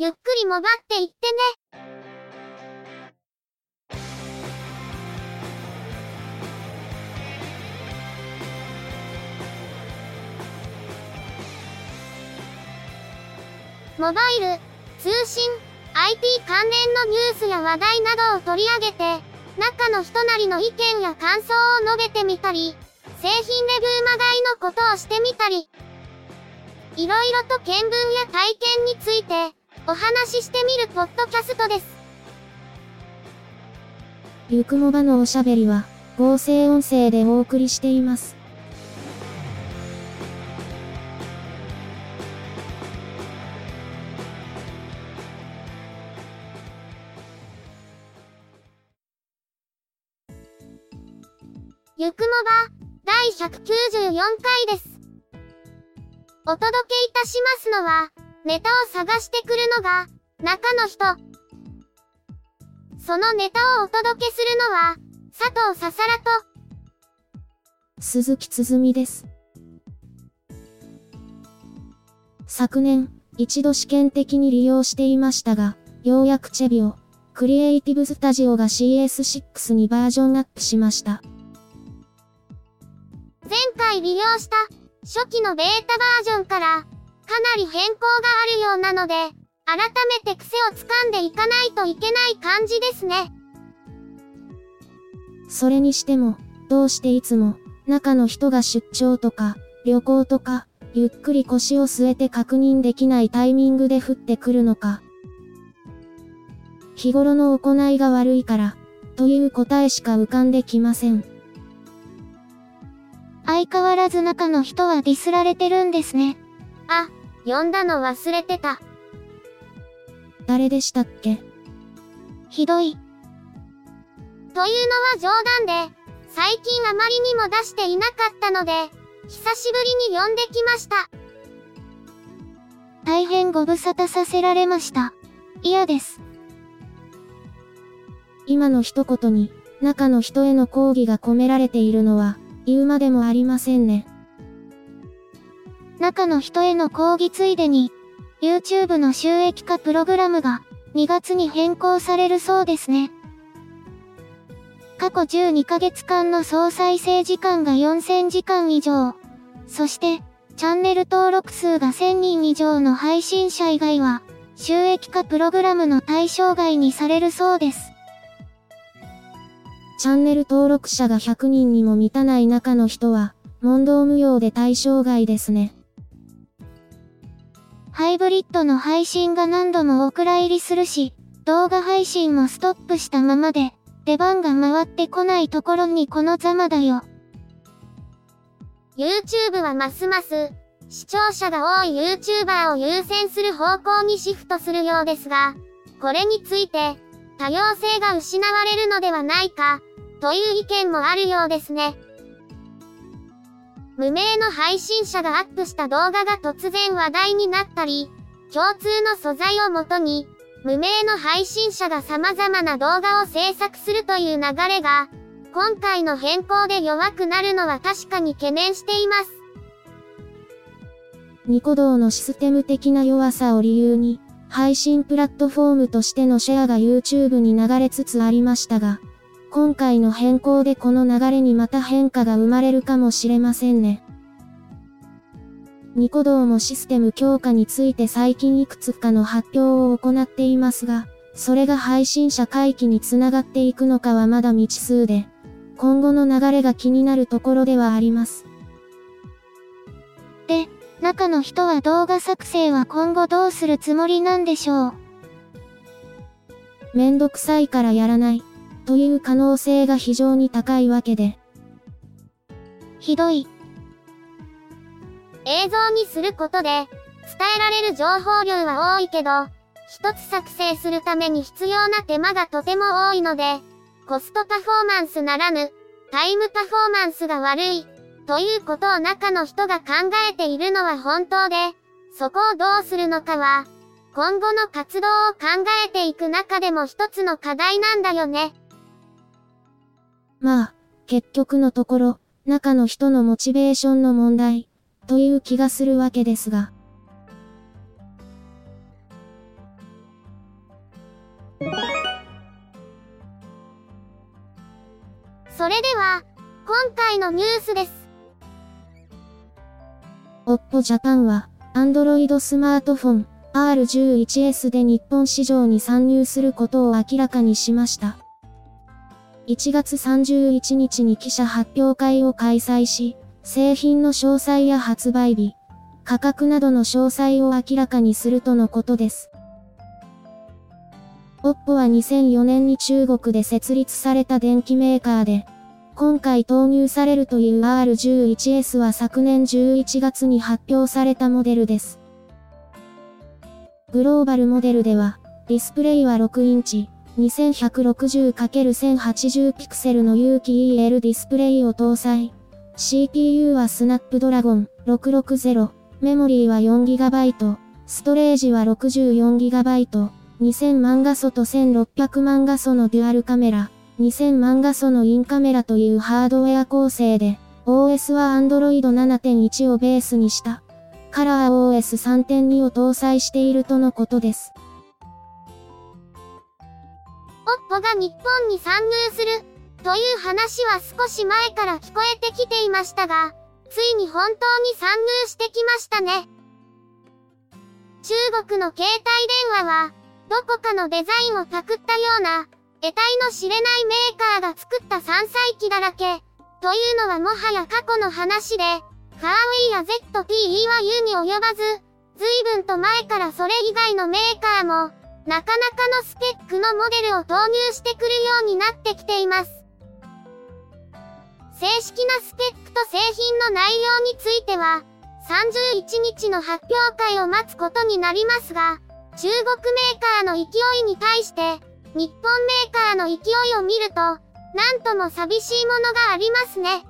ゆっくりもばっていってね。モバイル、通信、IT 関連のニュースや話題などを取り上げて、中の人なりの意見や感想を述べてみたり、製品レビューまがいのことをしてみたり、いろいろと見聞や体験について、お話ししてみるポッドキャストです。ゆくもばのおしゃべりは、合成音声でお送りしています。ゆくもば、第194回です。お届けいたしますのは、ネタを探してくるのが、中の人。そのネタをお届けするのは、佐藤ささらと、鈴木つづみです。昨年、一度試験的に利用していましたが、ようやくチェビオ、クリエイティブスタジオが CS6 にバージョンアップしました。前回利用した、初期のベータバージョンから、かなり変更があるようなので、改めて癖をつかんでいかないといけない感じですね。それにしても、どうしていつも、中の人が出張とか、旅行とか、ゆっくり腰を据えて確認できないタイミングで降ってくるのか。日頃の行いが悪いから、という答えしか浮かんできません。相変わらず中の人はディスられてるんですね。あ、呼んだの忘れてた。誰でしたっけ？ひどい。というのは冗談で、最近あまりにも出していなかったので、久しぶりに呼んできました。大変ご無沙汰させられました。嫌です。今の一言に、中の人への抗議が込められているのは、言うまでもありませんね。中の人への抗議ついでに、YouTube の収益化プログラムが2月に変更されるそうですね。過去12ヶ月間の総再生時間が4000時間以上。そして、チャンネル登録数が1000人以上の配信者以外は、収益化プログラムの対象外にされるそうです。チャンネル登録者が100人にも満たない中の人は、問答無用で対象外ですね。ハイブリッドの配信が何度もお蔵入りするし、動画配信もストップしたままで、出番が回ってこないところにこのざまだよ。YouTube はますます、視聴者が多い YouTuber を優先する方向にシフトするようですが、これについて、多様性が失われるのではないか、という意見もあるようですね。無名の配信者がアップした動画が突然話題になったり、共通の素材をもとに、無名の配信者が様々な動画を制作するという流れが、今回の変更で弱くなるのは確かに懸念しています。ニコ動のシステム的な弱さを理由に、配信プラットフォームとしてのシェアが YouTube に流れつつありましたが、今回の変更でこの流れにまた変化が生まれるかもしれませんね。ニコ動もシステム強化について最近いくつかの発表を行っていますが、それが配信者回帰につながっていくのかはまだ未知数で、今後の流れが気になるところではあります。で、中の人は動画作成は今後どうするつもりなんでしょう？めんどくさいからやらない、という可能性が非常に高いわけで、ひどい。映像にすることで、伝えられる情報量は多いけど、一つ作成するために必要な手間がとても多いので、コストパフォーマンスならぬ、タイムパフォーマンスが悪い、ということを中の人が考えているのは本当で、そこをどうするのかは、今後の活動を考えていく中でも一つの課題なんだよね。まあ、結局のところ、中の人のモチベーションの問題、という気がするわけですが。それでは、今回のニュースです。OPPO Japan は、Android スマートフォン R11S で日本市場に参入することを明らかにしました。1月31日に記者発表会を開催し、製品の詳細や発売日、価格などの詳細を明らかにするとのことです。OPPO は2004年に中国で設立された電機メーカーで、今回投入されるという R11S は昨年11月に発表されたモデルです。グローバルモデルでは、ディスプレイは6インチ、2160×1080 ピクセルの有機 EL ディスプレイを搭載。CPU はスナップドラゴン660。メモリーは 4GB。ストレージは 64GB。2000万画素と1600万画素のデュアルカメラ。2000万画素のインカメラというハードウェア構成で、OS は Android 7.1をベースにした。カラー OS3.2 を搭載しているとのことです。OPPO が日本に参入する、という話は少し前から聞こえてきていましたが、ついに本当に参入してきましたね。中国の携帯電話は、どこかのデザインをパクったような、得体の知れないメーカーが作った山菜機だらけ、というのはもはや過去の話で、ファーウェイや ZTE は言うに及ばず、随分と前からそれ以外のメーカーも、なかなかのスペックのモデルを投入してくるようになってきています。正式なスペックと製品の内容については、31日の発表会を待つことになりますが、中国メーカーの勢いに対して、日本メーカーの勢いを見ると、なんとも寂しいものがありますね。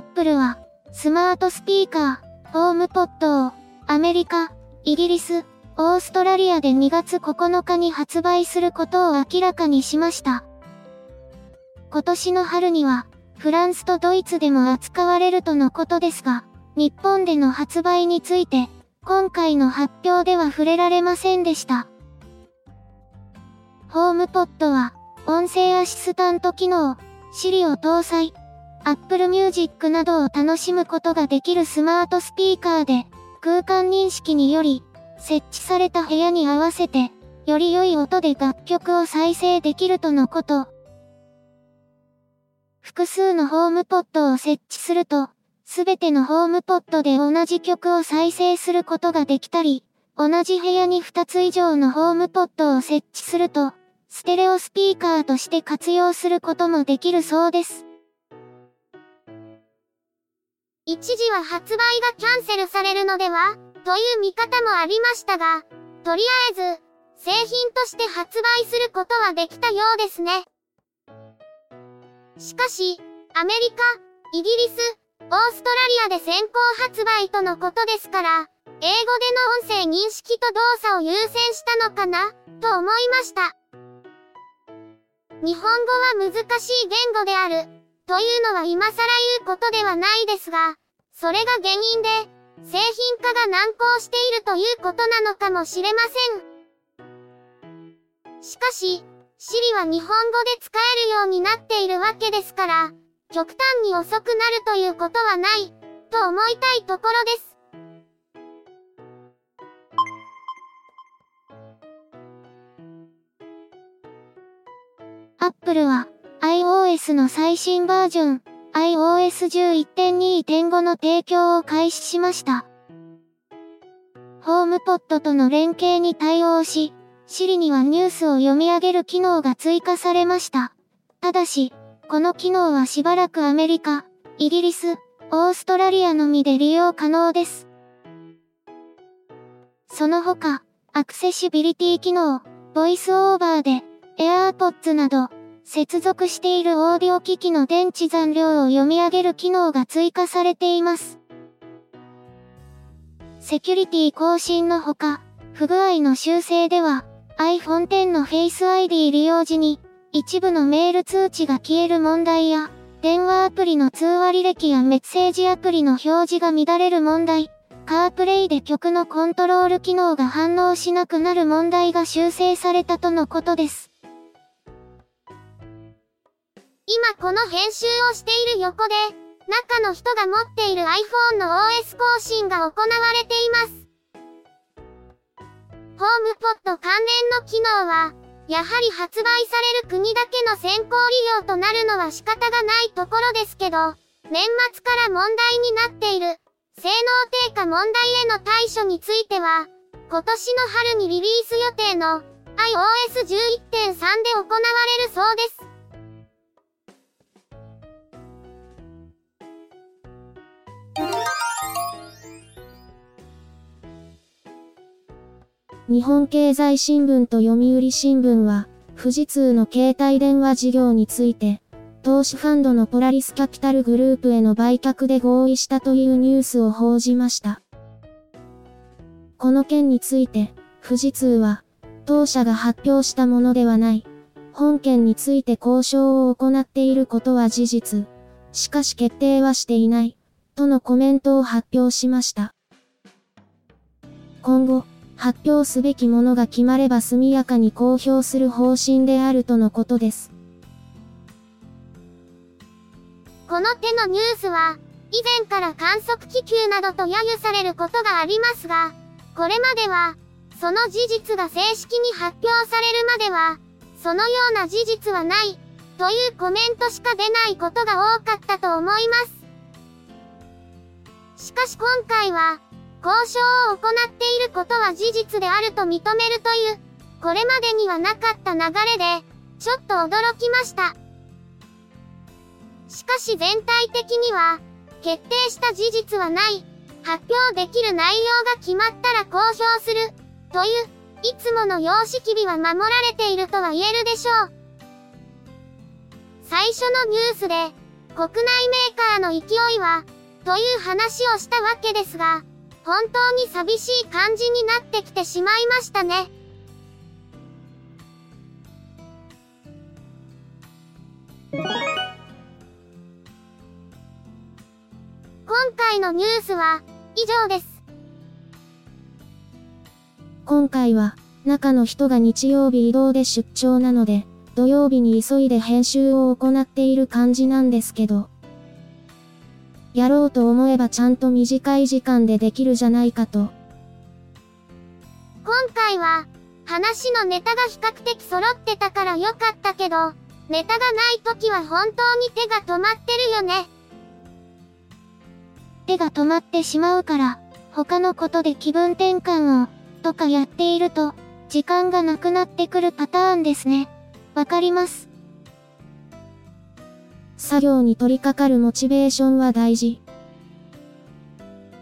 アップルは、スマートスピーカー、ホームポットを、アメリカ、イギリス、オーストラリアで2月9日に発売することを明らかにしました。今年の春には、フランスとドイツでも扱われるとのことですが、日本での発売について、今回の発表では触れられませんでした。ホームポットは、音声アシスタント機能、Siri を搭載、Apple Music などを楽しむことができるスマートスピーカーで、空間認識により、設置された部屋に合わせて、より良い音で楽曲を再生できるとのこと。複数のホームポットを設置すると、すべてのホームポットで同じ曲を再生することができたり、同じ部屋に2つ以上のホームポットを設置すると、ステレオスピーカーとして活用することもできるそうです。一時は発売がキャンセルされるのでは？という見方もありましたが、とりあえず、製品として発売することはできたようですね。しかし、アメリカ、イギリス、オーストラリアで先行発売とのことですから、英語での音声認識と動作を優先したのかな、と思いました。日本語は難しい言語である、というのは今更言うことではないですが、それが原因で、製品化が難航しているということなのかもしれません。しかし、Siri は日本語で使えるようになっているわけですから、極端に遅くなるということはない、と思いたいところです。Apple は iOS の最新バージョン iOS11.2.5 の提供を開始しました。ホームポットとの連携に対応し、Siri にはニュースを読み上げる機能が追加されました。ただし、この機能はしばらくアメリカ、イギリス、オーストラリアのみで利用可能です。その他、アクセシビリティ機能、ボイスオーバーで、AirPods など、接続しているオーディオ機器の電池残量を読み上げる機能が追加されています。セキュリティ更新のほか、不具合の修正では、iPhone X の Face ID 利用時に、一部のメール通知が消える問題や、電話アプリの通話履歴やメッセージアプリの表示が乱れる問題、カープレイで曲のコントロール機能が反応しなくなる問題が修正されたとのことです。今この編集をしている横で、中の人が持っている iPhone の OS 更新が行われています。ホームポット関連の機能は、やはり発売される国だけの先行利用となるのは仕方がないところですけど、年末から問題になっている、性能低下問題への対処については、今年の春にリリース予定の iOS11.3 で行われるそうです。日本経済新聞と読売新聞は、富士通の携帯電話事業について、投資ファンドのポラリスキャピタルグループへの売却で合意したというニュースを報じました。この件について、富士通は、当社が発表したものではない。本件について交渉を行っていることは事実。しかし決定はしていない。とのコメントを発表しました。今後、発表すべきものが決まれば速やかに公表する方針であるとのことです。この手のニュースは、以前から観測気球などと揶揄されることがありますが、これまでは、その事実が正式に発表されるまでは、そのような事実はない、というコメントしか出ないことが多かったと思います。しかし今回は、交渉を行っていることは事実であると認めるという、これまでにはなかった流れで、ちょっと驚きました。しかし全体的には、決定した事実はない、発表できる内容が決まったら公表する、という、いつもの様式美は守られているとは言えるでしょう。最初のニュースで、国内メーカーの勢いは、という話をしたわけですが、本当に寂しい感じになってきてしまいましたね。今回のニュースは以上です。今回は中の人が日曜日移動で出張なので土曜日に急いで編集を行っている感じなんですけどやろうと思えばちゃんと短い時間でできるじゃないかと。今回は、話のネタが比較的揃ってたから良かったけど、ネタがない時は本当に手が止まってるよね。手が止まってしまうから、他のことで気分転換を、とかやっていると、時間がなくなってくるパターンですね。わかります。作業に取り掛かるモチベーションは大事。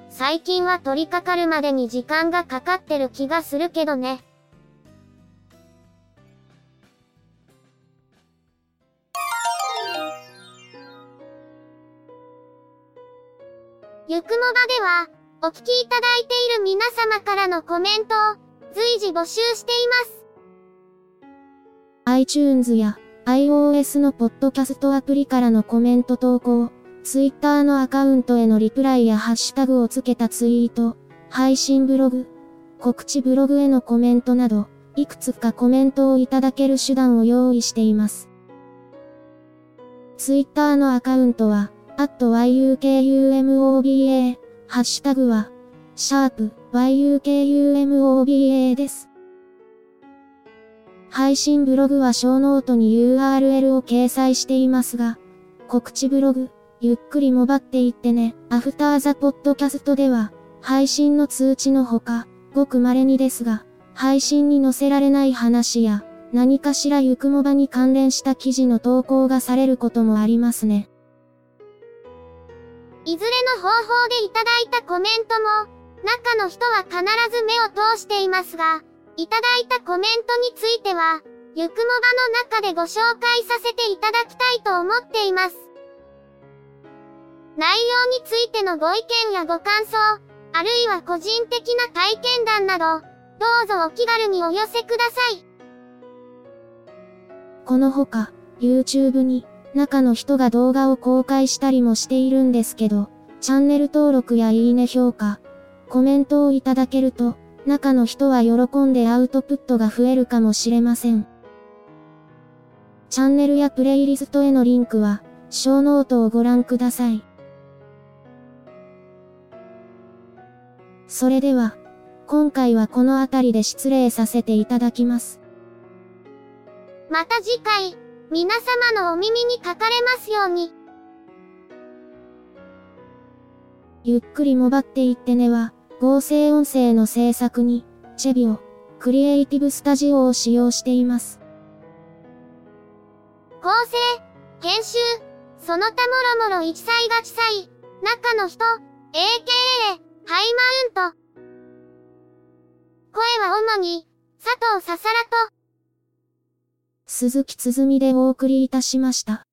最近は取り掛かるまでに時間がかかってる気がするけどね。ゆくもばでは、お聞きいただいている皆様からのコメントを随時募集しています。iTunes や iOS のポッドキャストアプリからのコメント投稿、Twitter のアカウントへのリプライやハッシュタグをつけたツイート、配信ブログ、告知ブログへのコメントなど、いくつかコメントをいただける手段を用意しています。Twitter のアカウントは、yukumoba、ハッシュタグは、シャープ yukumoba です。配信ブログはショーノートに URL を掲載していますが、告知ブログ、ゆっくりもばっていってね。 After the Podcast では、配信の通知のほか、ごく稀にですが、配信に載せられない話や、何かしらゆくもばに関連した記事の投稿がされることもありますね。いずれの方法でいただいたコメントも、中の人は必ず目を通していますが、いただいたコメントについては、ゆくもばの中でご紹介させていただきたいと思っています。内容についてのご意見やご感想、あるいは個人的な体験談など、どうぞお気軽にお寄せください。このほか、YouTube に、中の人が動画を公開したりもしているんですけど、チャンネル登録やいいね評価、コメントをいただけると、中の人は喜んでアウトプットが増えるかもしれません。チャンネルやプレイリストへのリンクは、ショーノートをご覧ください。それでは、今回はこの辺りで失礼させていただきます。また次回、皆様のお耳にかかれますように。ゆっくりもばっていってねは、合成音声の制作に、チェビオ、クリエイティブスタジオを使用しています。構成、編集、その他もろもろ一切が地裁、中の人、AKA、ハイマウント。声は主に、佐藤ささらと、鈴木つづみでお送りいたしました。